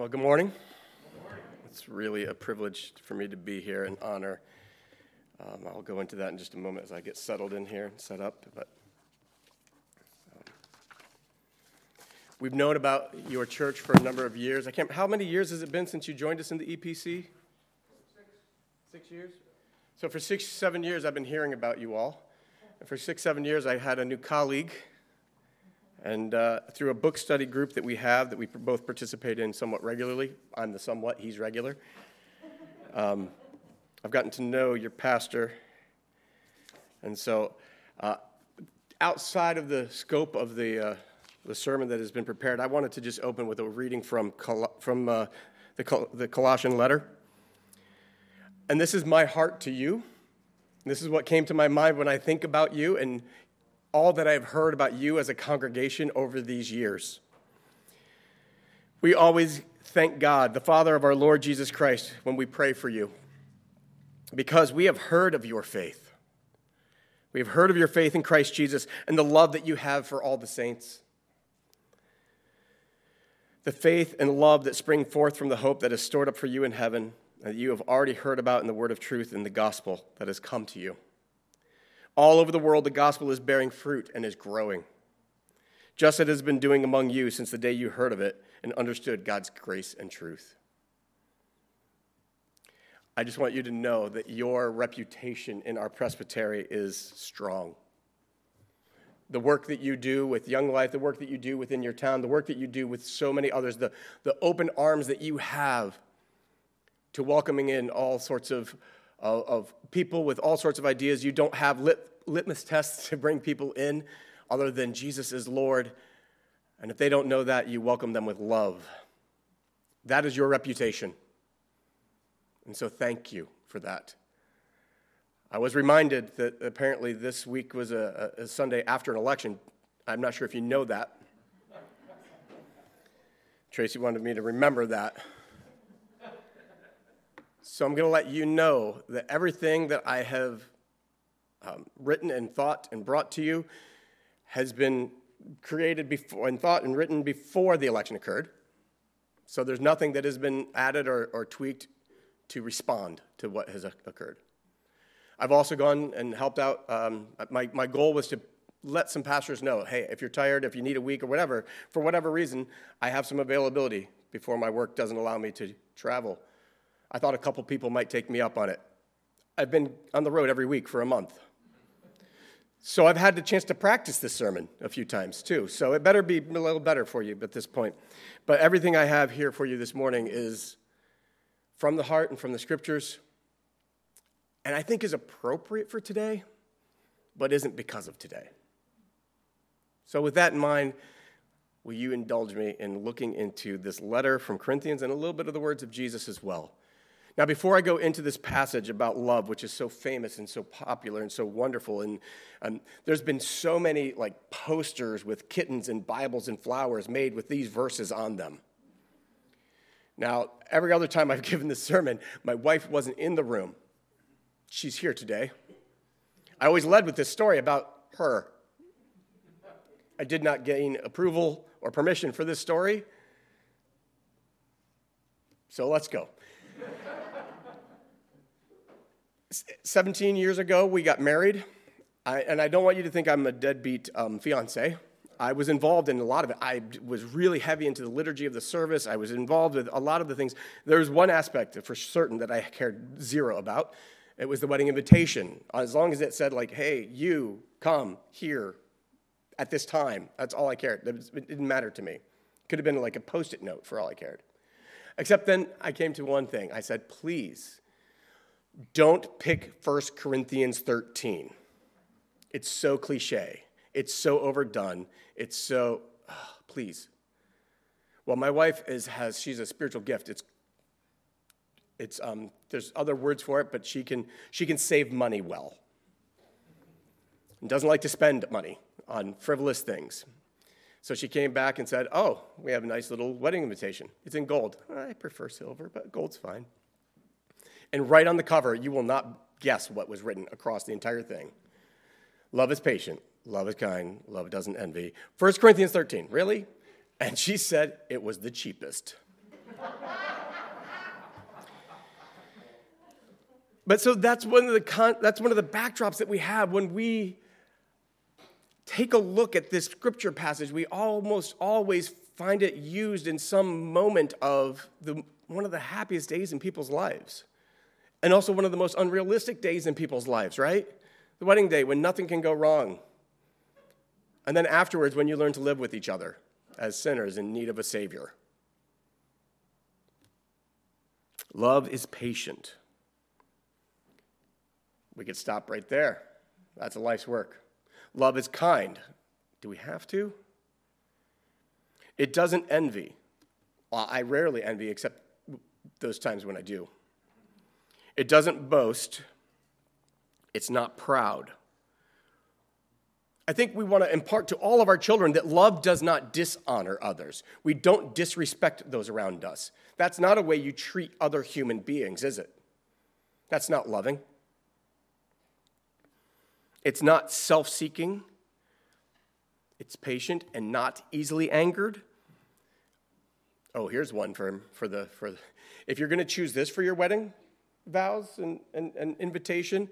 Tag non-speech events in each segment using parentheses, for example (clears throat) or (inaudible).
Well, good morning. It's really a privilege for me to be here, an honor. Um, I'll go into that in just a moment as I get settled in here and set up. But um, we've known about your church for a number of years. I can't. How many years has it been since you joined us in the EPC? Six. Six years. So for six, seven years, I've been hearing about you all. And for six, seven years, I had a new colleague and uh, through a book study group that we have that we both participate in somewhat regularly, I'm the somewhat, he's regular. Um, I've gotten to know your pastor. And so, uh, outside of the scope of the, uh, the sermon that has been prepared, I wanted to just open with a reading from, Col- from uh, the, Col- the Colossian letter. And this is my heart to you. This is what came to my mind when I think about you and all that I've heard about you as a congregation over these years. We always thank God, the Father of our Lord Jesus Christ, when we pray for you, because we have heard of your faith. We have heard of your faith in Christ Jesus and the love that you have for all the saints. The faith and love that spring forth from the hope that is stored up for you in heaven, that you have already heard about in the word of truth in the gospel that has come to you. All over the world, the gospel is bearing fruit and is growing, just as it has been doing among you since the day you heard of it and understood God's grace and truth. I just want you to know that your reputation in our presbytery is strong. The work that you do with Young Life, the work that you do within your town, the work that you do with so many others, the, the open arms that you have to welcoming in all sorts of, of, of people with all sorts of ideas. You don't have lit, litmus tests (laughs) to bring people in other than Jesus is Lord. And if they don't know that, you welcome them with love. That is your reputation. And so thank you for that. I was reminded that apparently this week was a, a Sunday after an election. I'm not sure if you know that. Tracy wanted me to remember that. So I'm going to let you know that everything that I have um, written and thought and brought to you has been created before and thought and written before the election occurred. So there's nothing that has been added or, or tweaked to respond to what has occurred. I've also gone and helped out. Um, my, my goal was to let some pastors know hey, if you're tired, if you need a week or whatever, for whatever reason, I have some availability before my work doesn't allow me to travel. I thought a couple people might take me up on it. I've been on the road every week for a month. So I've had the chance to practice this sermon a few times too. So it better be a little better for you at this point. But everything I have here for you this morning is from the heart and from the scriptures, and I think is appropriate for today, but isn't because of today. So, with that in mind, will you indulge me in looking into this letter from Corinthians and a little bit of the words of Jesus as well? Now, before I go into this passage about love, which is so famous and so popular and so wonderful, and um, there's been so many like posters with kittens and Bibles and flowers made with these verses on them. Now, every other time I've (laughs) given this sermon, my wife wasn't in the room. She's here today. I always led with this story about her. I did not gain approval or permission for this story. So let's go. 17 years ago, we got married. I, and I don't want you to think I'm a deadbeat um, fiance. I was involved in a lot of it. I was really heavy into the liturgy of the service. I was involved with a lot of the things. There was one aspect for certain that I cared zero about. It was the wedding invitation. As long as it said, like, hey, you come here at this time, that's all I cared. It didn't matter to me. Could have been like a post it note for all I cared. Except then I came to one thing. I said, please don't pick 1 Corinthians 13. It's so cliche. It's so overdone. It's so, oh, please. Well, my wife is, has, she's a spiritual gift. It's, it's, um, there's other words for it, but she can, she can save money well. And doesn't like to spend money on frivolous things. So she came back and said, Oh, we have a nice little wedding invitation. It's in gold. I prefer silver, but gold's fine. And right on the cover, you will not guess what was written across the entire thing. Love is patient, love is kind, love doesn't envy. 1 Corinthians 13, really? And she said it was the cheapest. (laughs) but so that's one of the con- that's one of the backdrops that we have when we take a look at this scripture passage. We almost always find it used in some moment of the, one of the happiest days in people's lives, and also one of the most unrealistic days in people's lives. Right, the wedding day when nothing can go wrong, and then afterwards when you learn to live with each other as sinners in need of a savior. Love is patient. We could stop right there. That's a life's work. Love is kind. Do we have to? It doesn't envy. I rarely envy, except those times when I do. It doesn't boast. It's not proud. I think we want to impart to all of our children that love does not dishonor others. We don't disrespect those around us. That's not a way you treat other human beings, is it? That's not loving. It's not self seeking. It's patient and not easily angered. Oh, here's one for, for the for the, if you're going to choose this for your wedding vows and, and, and invitation,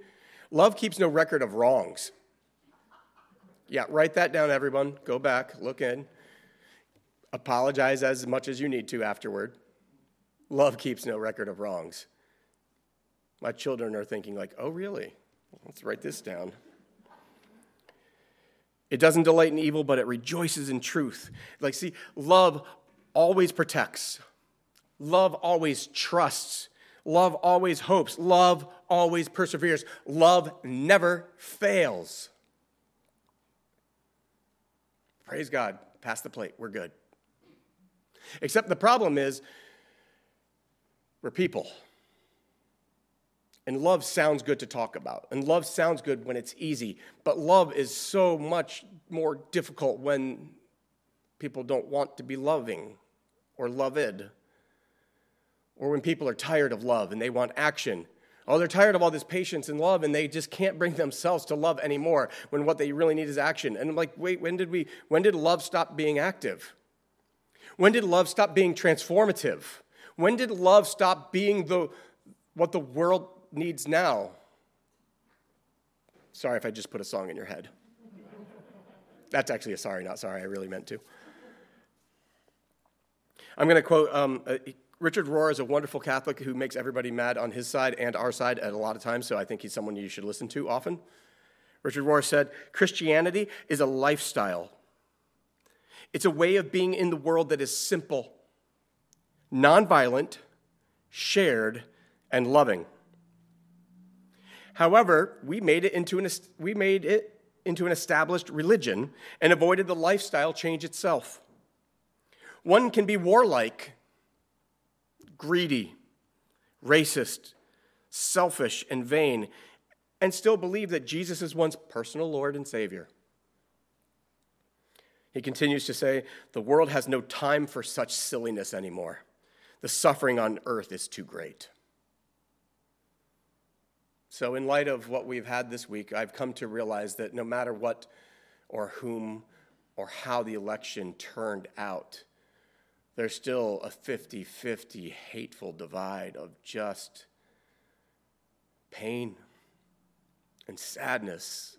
love keeps no record of wrongs. Yeah, write that down, everyone. Go back, look in. Apologize as much as you need to afterward. Love keeps no record of wrongs. My children are thinking, like, oh, really? Let's write this down. It doesn't delight in evil, but it rejoices in truth. Like, see, love always protects, love always trusts, love always hopes, love always perseveres, love never fails. Praise God. Pass the plate. We're good. Except the problem is, we're people. And love sounds good to talk about. And love sounds good when it's easy. But love is so much more difficult when people don't want to be loving or loved. Or when people are tired of love and they want action Oh, they're tired of all this patience and love and they just can't bring themselves to love anymore when what they really need is action. And I'm like, wait, when did we when did love stop being active? When did love stop being transformative? When did love stop being the what the world needs now? Sorry if I just put a song in your head. That's actually a sorry, not sorry. I really meant to. I'm going to quote um, Richard Rohr is a wonderful Catholic who makes everybody mad on his side and our side at a lot of times, so I think he's someone you should listen to often. Richard Rohr said Christianity is a lifestyle, it's a way of being in the world that is simple, nonviolent, shared, and loving. However, we made it into an, we made it into an established religion and avoided the lifestyle change itself. One can be warlike greedy, racist, selfish, and vain, and still believe that Jesus is one's personal Lord and Savior. He continues to say, The world has no time for such silliness anymore. The suffering on earth is too great. So, in light of what we've had this week, I've come to realize that no matter what or whom or how the election turned out, there's still a 50 50 hateful divide of just pain and sadness,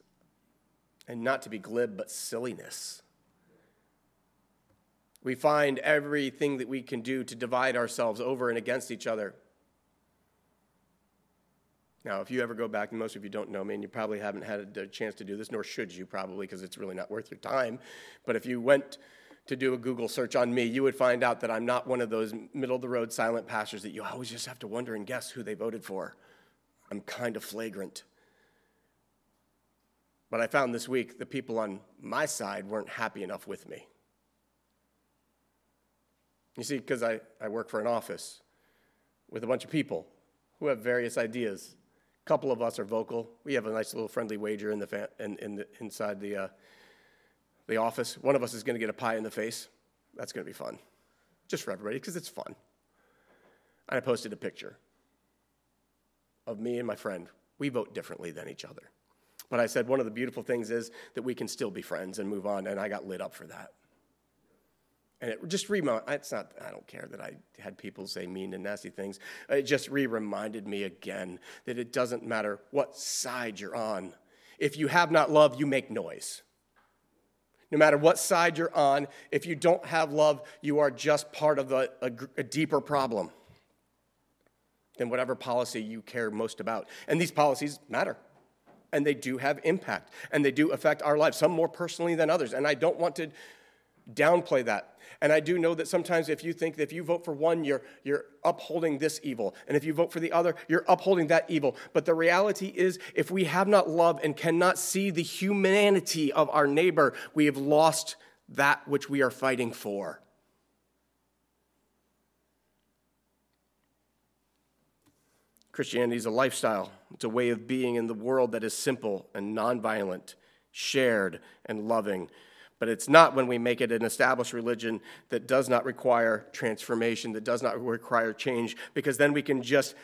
and not to be glib, but silliness. We find everything that we can do to divide ourselves over and against each other. Now, if you ever go back, and most of you don't know me, and you probably haven't had a chance to do this, nor should you probably, because it's really not worth your time. But if you went to do a Google search on me, you would find out that I'm not one of those middle of the road silent pastors that you always just have to wonder and guess who they voted for. I'm kind of flagrant. But I found this week the people on my side weren't happy enough with me. You see, because I, I work for an office with a bunch of people who have various ideas. A couple of us are vocal. We have a nice little friendly wager in the, fa- in, in the inside the, uh, the office. One of us is going to get a pie in the face. That's going to be fun, just for everybody, because it's fun. And I posted a picture of me and my friend. We vote differently than each other. But I said one of the beautiful things is that we can still be friends and move on, and I got lit up for that. And it just remind it's not I don't care that I had people say mean and nasty things. It just re-reminded me again that it doesn't matter what side you're on. If you have not love, you make noise. No matter what side you're on, if you don't have love, you are just part of a, a, a deeper problem than whatever policy you care most about. And these policies matter and they do have impact and they do affect our lives, some more personally than others. And I don't want to downplay that. And I do know that sometimes if you think that if you vote for one, you're, you're upholding this evil. And if you vote for the other, you're upholding that evil. But the reality is, if we have not love and cannot see the humanity of our neighbor, we have lost that which we are fighting for. Christianity is a lifestyle, it's a way of being in the world that is simple and nonviolent, shared and loving. But it's not when we make it an established religion that does not require transformation, that does not require change, because then we can just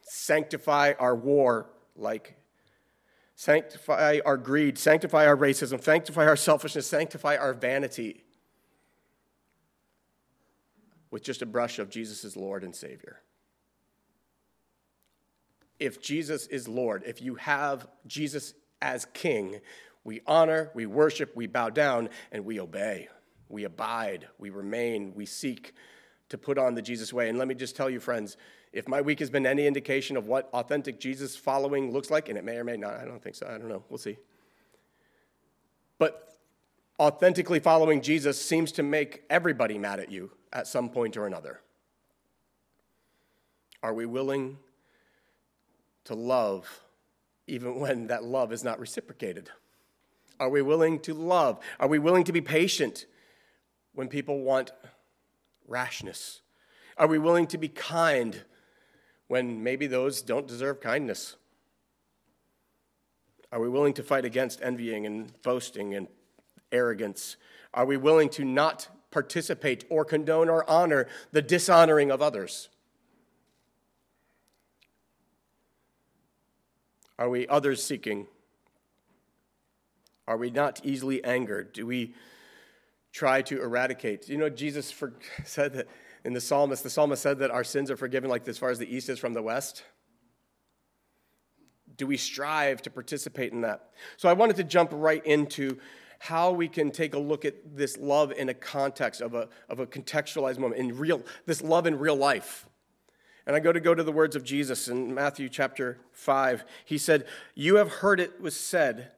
sanctify our war like sanctify our greed, sanctify our racism, sanctify our selfishness, sanctify our vanity with just a brush of Jesus as Lord and Savior. If Jesus is Lord, if you have Jesus as King, we honor, we worship, we bow down, and we obey. We abide, we remain, we seek to put on the Jesus way. And let me just tell you, friends, if my week has been any indication of what authentic Jesus following looks like, and it may or may not, I don't think so, I don't know, we'll see. But authentically following Jesus seems to make everybody mad at you at some point or another. Are we willing to love even when that love is not reciprocated? Are we willing to love? Are we willing to be patient when people want rashness? Are we willing to be kind when maybe those don't deserve kindness? Are we willing to fight against envying and boasting and arrogance? Are we willing to not participate or condone or honor the dishonoring of others? Are we others seeking? Are we not easily angered? Do we try to eradicate? You know, Jesus for, (laughs) said that in the psalmist, the psalmist said that our sins are forgiven like as far as the east is from the west. Do we strive to participate in that? So I wanted to jump right into how we can take a look at this love in a context of a, of a contextualized moment, in real, this love in real life. And I go to go to the words of Jesus in Matthew chapter 5. He said, You have heard it was said,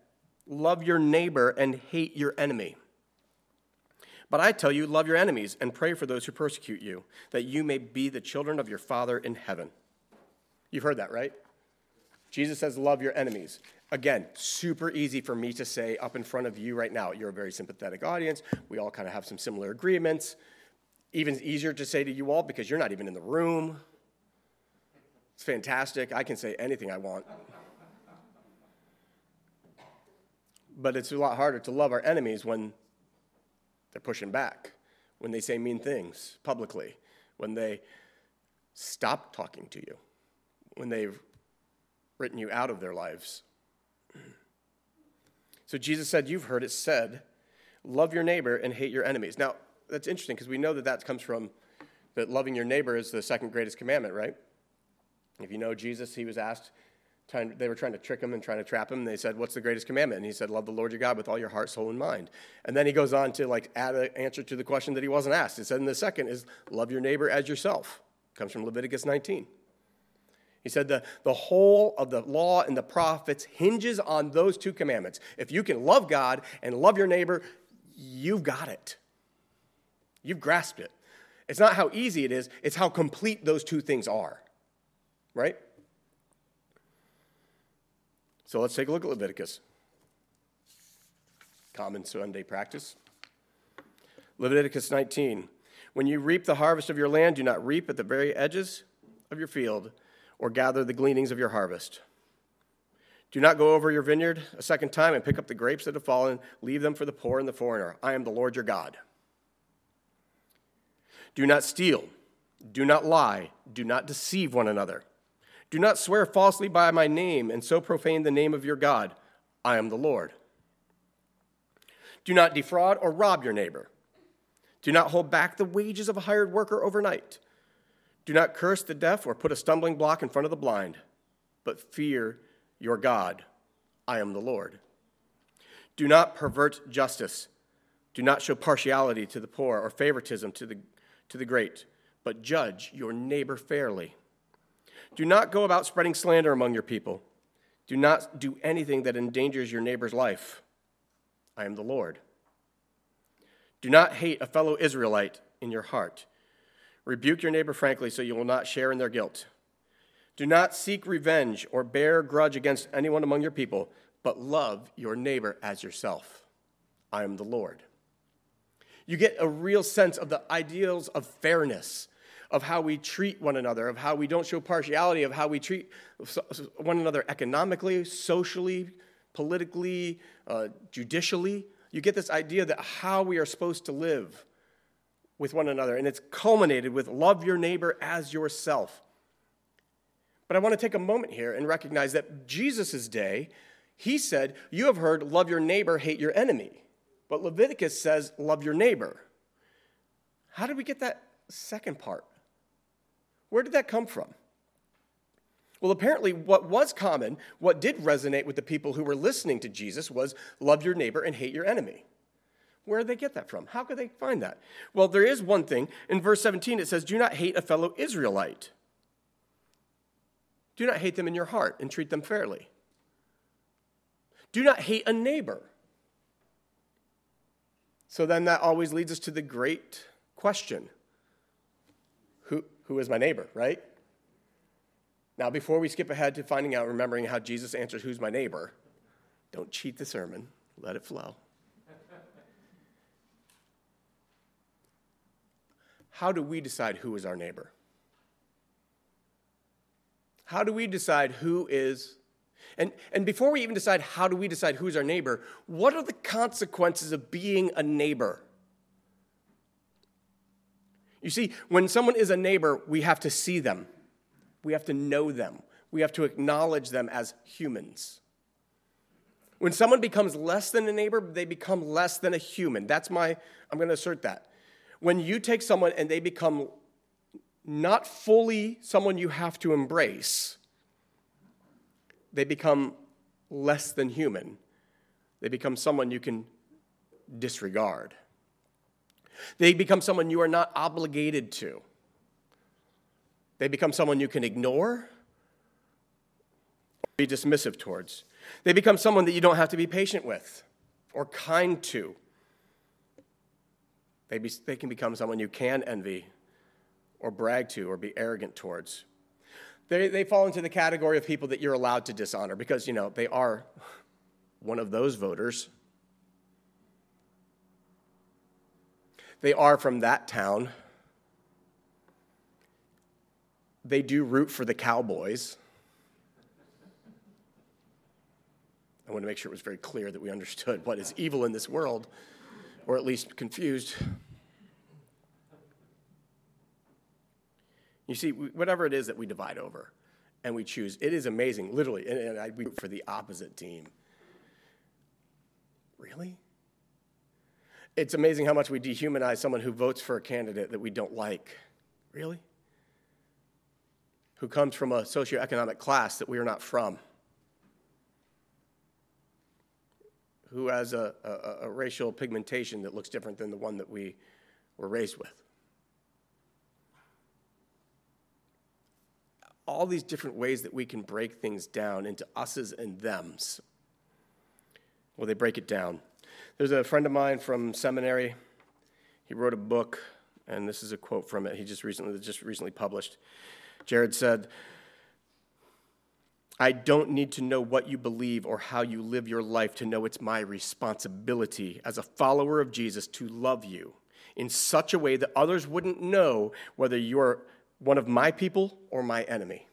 Love your neighbor and hate your enemy. But I tell you, love your enemies and pray for those who persecute you, that you may be the children of your Father in heaven. You've heard that, right? Jesus says, Love your enemies. Again, super easy for me to say up in front of you right now. You're a very sympathetic audience. We all kind of have some similar agreements. Even easier to say to you all because you're not even in the room. It's fantastic. I can say anything I want. But it's a lot harder to love our enemies when they're pushing back, when they say mean things publicly, when they stop talking to you, when they've written you out of their lives. (clears throat) So Jesus said, You've heard it said, love your neighbor and hate your enemies. Now, that's interesting because we know that that comes from that loving your neighbor is the second greatest commandment, right? If you know Jesus, he was asked, trying, they were trying to trick him and trying to trap him. They said, What's the greatest commandment? And he said, Love the Lord your God with all your heart, soul, and mind. And then he goes on to like add an answer to the question that he wasn't asked. He said, And the second is, Love your neighbor as yourself. comes from Leviticus 19. He said the, the whole of the law and the prophets hinges on those two commandments. If you can love God and love your neighbor, you've got it. You've grasped it. It's not how easy it is, it's how complete those two things are. Right? So let's take a look at Leviticus. Common Sunday practice. Leviticus 19. When you reap the harvest of your land, do not reap at the very edges of your field or gather the gleanings of your harvest. Do not go over your vineyard a second time and pick up the grapes that have fallen. Leave them for the poor and the foreigner. I am the Lord your God. Do not steal. Do not lie. Do not deceive one another. Do not swear falsely by my name and so profane the name of your God. I am the Lord. Do not defraud or rob your neighbor. Do not hold back the wages of a hired worker overnight. Do not curse the deaf or put a stumbling block in front of the blind, but fear your God. I am the Lord. Do not pervert justice. Do not show partiality to the poor or favoritism to the, to the great, but judge your neighbor fairly. Do not go about spreading slander among your people. Do not do anything that endangers your neighbor's life. I am the Lord. Do not hate a fellow Israelite in your heart. Rebuke your neighbor frankly so you will not share in their guilt. Do not seek revenge or bear grudge against anyone among your people, but love your neighbor as yourself. I am the Lord. You get a real sense of the ideals of fairness, of how we treat one another, of how we don't show partiality, of how we treat one another economically, socially, politically, uh, judicially. You get this idea that how we are supposed to live with one another, and it's culminated with love your neighbor as yourself. But I want to take a moment here and recognize that Jesus' day, he said, You have heard, love your neighbor, hate your enemy. But Leviticus says, love your neighbor. How did we get that second part? Where did that come from? Well, apparently, what was common, what did resonate with the people who were listening to Jesus was love your neighbor and hate your enemy. Where did they get that from? How could they find that? Well, there is one thing. In verse 17, it says, Do not hate a fellow Israelite. Do not hate them in your heart and treat them fairly. Do not hate a neighbor. So then that always leads us to the great question who, who is my neighbor, right? Now, before we skip ahead to finding out, remembering how Jesus answers, Who's my neighbor? Don't cheat the sermon, let it flow. How do we decide who is our neighbor? How do we decide who is and, and before we even decide how do we decide who's our neighbor, what are the consequences of being a neighbor? You see, when someone is a neighbor, we have to see them, we have to know them, we have to acknowledge them as humans. When someone becomes less than a neighbor, they become less than a human. That's my, I'm going to assert that. When you take someone and they become not fully someone you have to embrace, they become less than human. They become someone you can disregard. They become someone you are not obligated to. They become someone you can ignore, or be dismissive towards. They become someone that you don't have to be patient with or kind to. They, be, they can become someone you can envy or brag to or be arrogant towards. They, they fall into the category of people that you're allowed to dishonor because, you know, they are one of those voters. They are from that town. They do root for the Cowboys. I want to make sure it was very clear that we understood what is evil in this world, or at least confused. You see, whatever it is that we divide over and we choose, it is amazing, literally. And, and I root for the opposite team. Really? It's amazing how much we dehumanize someone who votes for a candidate that we don't like. Really? Who comes from a socioeconomic class that we are not from. Who has a, a, a racial pigmentation that looks different than the one that we were raised with. all these different ways that we can break things down into us's and them's. Well, they break it down. There's a friend of mine from seminary. He wrote a book, and this is a quote from it. He just recently just recently published. Jared said, I don't need to know what you believe or how you live your life to know it's my responsibility as a follower of Jesus to love you in such a way that others wouldn't know whether you're one of my people or my enemy.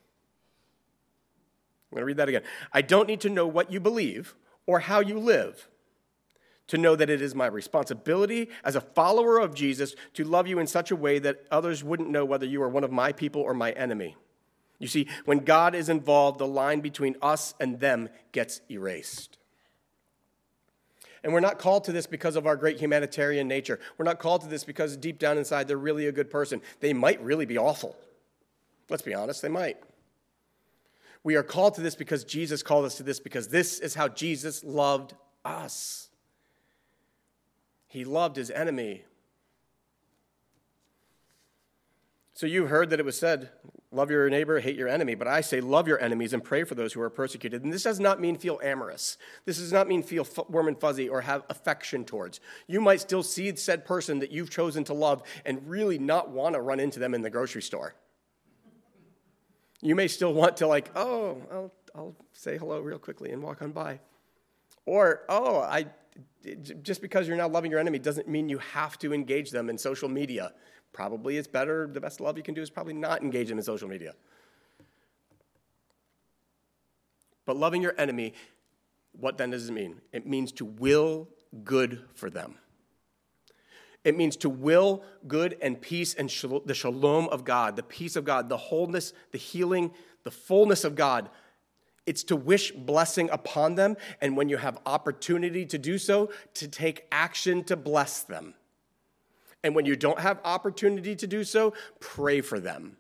I'm going to read that again. I don't need to know what you believe or how you live to know that it is my responsibility as a follower of Jesus to love you in such a way that others wouldn't know whether you are one of my people or my enemy. You see, when God is involved, the line between us and them gets erased. And we're not called to this because of our great humanitarian nature. We're not called to this because deep down inside they're really a good person. They might really be awful. Let's be honest, they might. We are called to this because Jesus called us to this, because this is how Jesus loved us. He loved his enemy. So you heard that it was said, Love your neighbor, hate your enemy. But I say, love your enemies and pray for those who are persecuted. And this does not mean feel amorous. This does not mean feel warm and fuzzy or have affection towards. You might still see said person that you've chosen to love and really not want to run into them in the grocery store. You may still want to, like, oh, I'll, I'll say hello real quickly and walk on by. Or, oh, I, just because you're not loving your enemy doesn't mean you have to engage them in social media Probably it's better, the best love you can do is probably not engage them in social media. But loving your enemy, what then does it mean? It means to will good for them. It means to will good and peace and the shalom of God, the peace of God, the wholeness, the healing, the fullness of God. It's to wish blessing upon them, and when you have opportunity to do so, to take action to bless them. And when you don't have opportunity to do so, pray for them.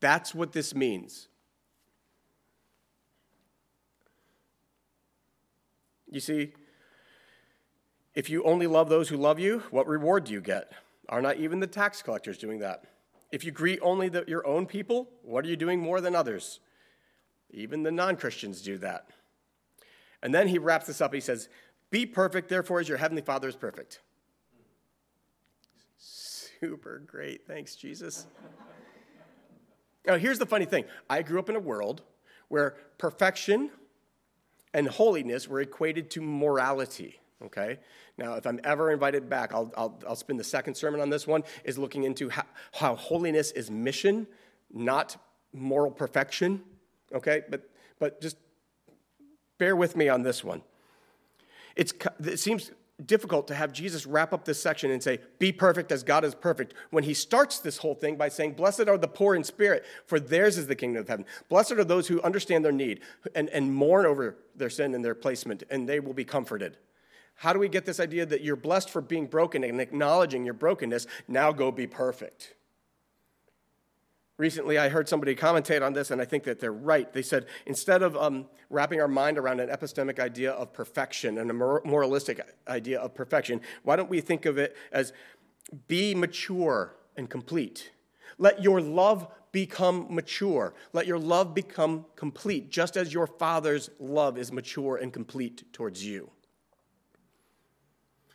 That's what this means. You see, if you only love those who love you, what reward do you get? Are not even the tax collectors doing that? If you greet only the, your own people, what are you doing more than others? Even the non Christians do that. And then he wraps this up. He says, Be perfect, therefore, as your heavenly Father is perfect super great. Thanks, Jesus. now, here's the funny thing I grew up in a world where perfection and holiness were equated to morality. Okay? Now, if I'm ever invited back, I'll, I'll, I'll spend the second sermon on this one, is looking into how, how holiness is mission, not moral perfection. Okay? But, but just bear with me on this one. It's, it seems difficult to have Jesus wrap up this section and say, Be perfect as God is perfect, when he starts this whole thing by saying, Blessed are the poor in spirit, for theirs is the kingdom of heaven. Blessed are those who understand their need and, and mourn over their sin and their placement, and they will be comforted. How do we get this idea that you're blessed for being broken and acknowledging your brokenness? Now go be perfect. Recently, I heard somebody commentate on this, and I think that they're right. They said instead of um, wrapping our mind around an epistemic idea of perfection and a moralistic idea of perfection, why don't we think of it as be mature and complete? Let your love become mature. Let your love become complete, just as your Father's love is mature and complete towards you.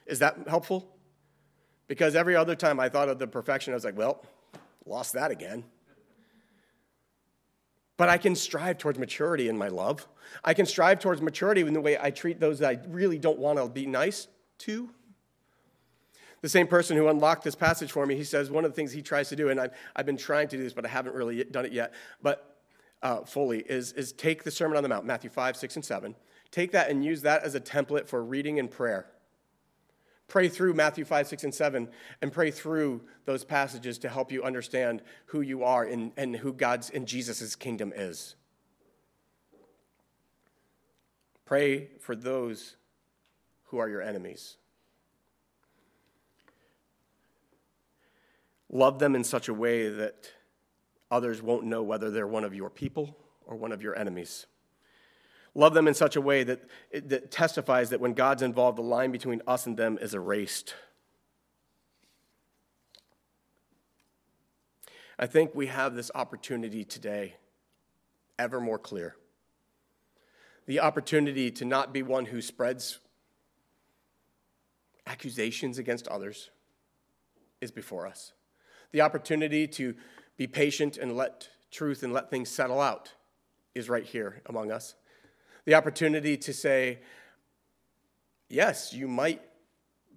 Is that helpful? Because every other time I thought of the perfection, I was like, well, lost that again. But I can strive towards maturity in my love. I can strive towards maturity in the way I treat those that I really don't want to be nice to. The same person who unlocked this passage for me, he says one of the things he tries to do, and I've, I've been trying to do this, but I haven't really done it yet, but uh, fully, is, is take the Sermon on the Mount, Matthew 5, 6, and 7, take that and use that as a template for reading and prayer. Pray through Matthew 5, 6, and 7, and pray through those passages to help you understand who you are and, and who God's and Jesus' kingdom is. Pray for those who are your enemies. Love them in such a way that others won't know whether they're one of your people or one of your enemies. Love them in such a way that, that testifies that when God's involved, the line between us and them is erased. I think we have this opportunity today, ever more clear. The opportunity to not be one who spreads accusations against others is before us. The opportunity to be patient and let truth and let things settle out is right here among us the opportunity to say, yes, you might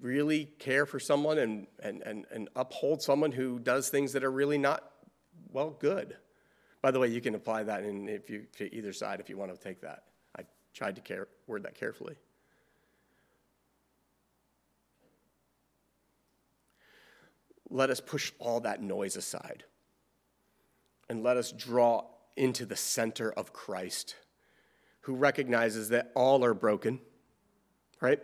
really care for someone and, and, and, and uphold someone who does things that are really not, well, good. By the way, you can apply that in if you, to either side if you want to take that. I tried to care, word that carefully. Let us push all that noise aside and let us draw into the center of Christ who recognizes that all are broken, right?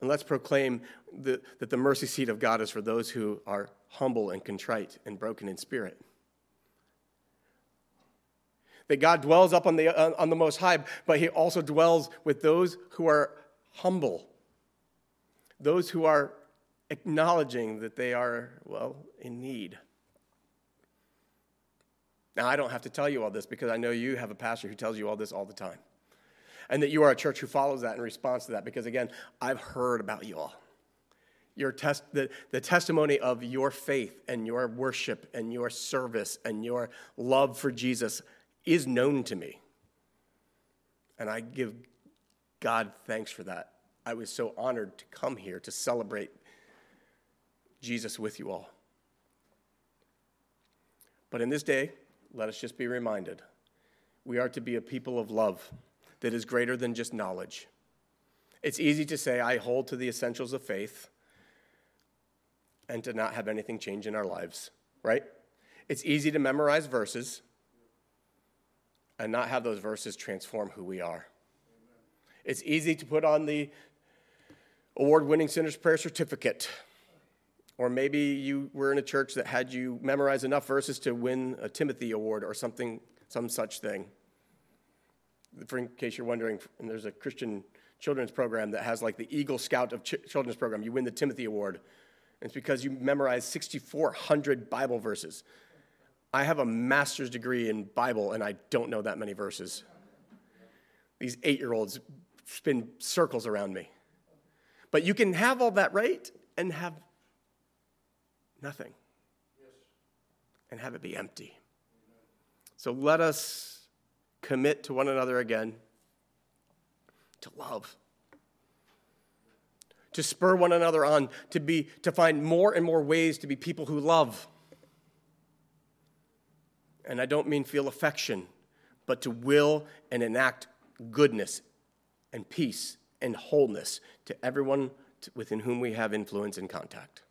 And let's proclaim the, that the mercy seat of God is for those who are humble and contrite and broken in spirit. That God dwells up on the, on the Most High, but He also dwells with those who are humble, those who are acknowledging that they are, well, in need. Now, I don't have to tell you all this because I know you have a pastor who tells you all this all the time. And that you are a church who follows that in response to that because, again, I've heard about you all. Your test, the, the testimony of your faith and your worship and your service and your love for Jesus is known to me. And I give God thanks for that. I was so honored to come here to celebrate Jesus with you all. But in this day, let us just be reminded we are to be a people of love that is greater than just knowledge. It's easy to say, I hold to the essentials of faith and to not have anything change in our lives, right? It's easy to memorize verses and not have those verses transform who we are. It's easy to put on the award winning Sinner's Prayer certificate. Or maybe you were in a church that had you memorize enough verses to win a Timothy Award or something, some such thing. For in case you're wondering, and there's a Christian children's program that has like the Eagle Scout of ch- children's program. You win the Timothy Award. And it's because you memorized 6,400 Bible verses. I have a master's degree in Bible, and I don't know that many verses. These eight year olds spin circles around me. But you can have all that right and have nothing. And have it be empty. So let us commit to one another again to love. To spur one another on to be to find more and more ways to be people who love. And i don't mean feel affection but to will and enact goodness and peace and wholeness to everyone within whom we have influence and contact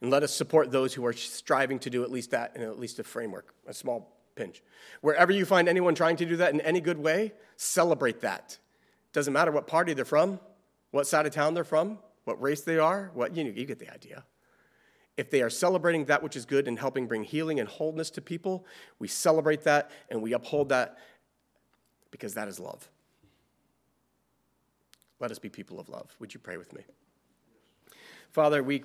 and let us support those who are striving to do at least that in at least a framework a small pinch wherever you find anyone trying to do that in any good way celebrate that doesn't matter what party they're from what side of town they're from, what race they are, what you, know, you get the idea. If they are celebrating that which is good and helping bring healing and wholeness to people, we celebrate that and we uphold that because that is love. Let us be people of love. Would you pray with me? Father, we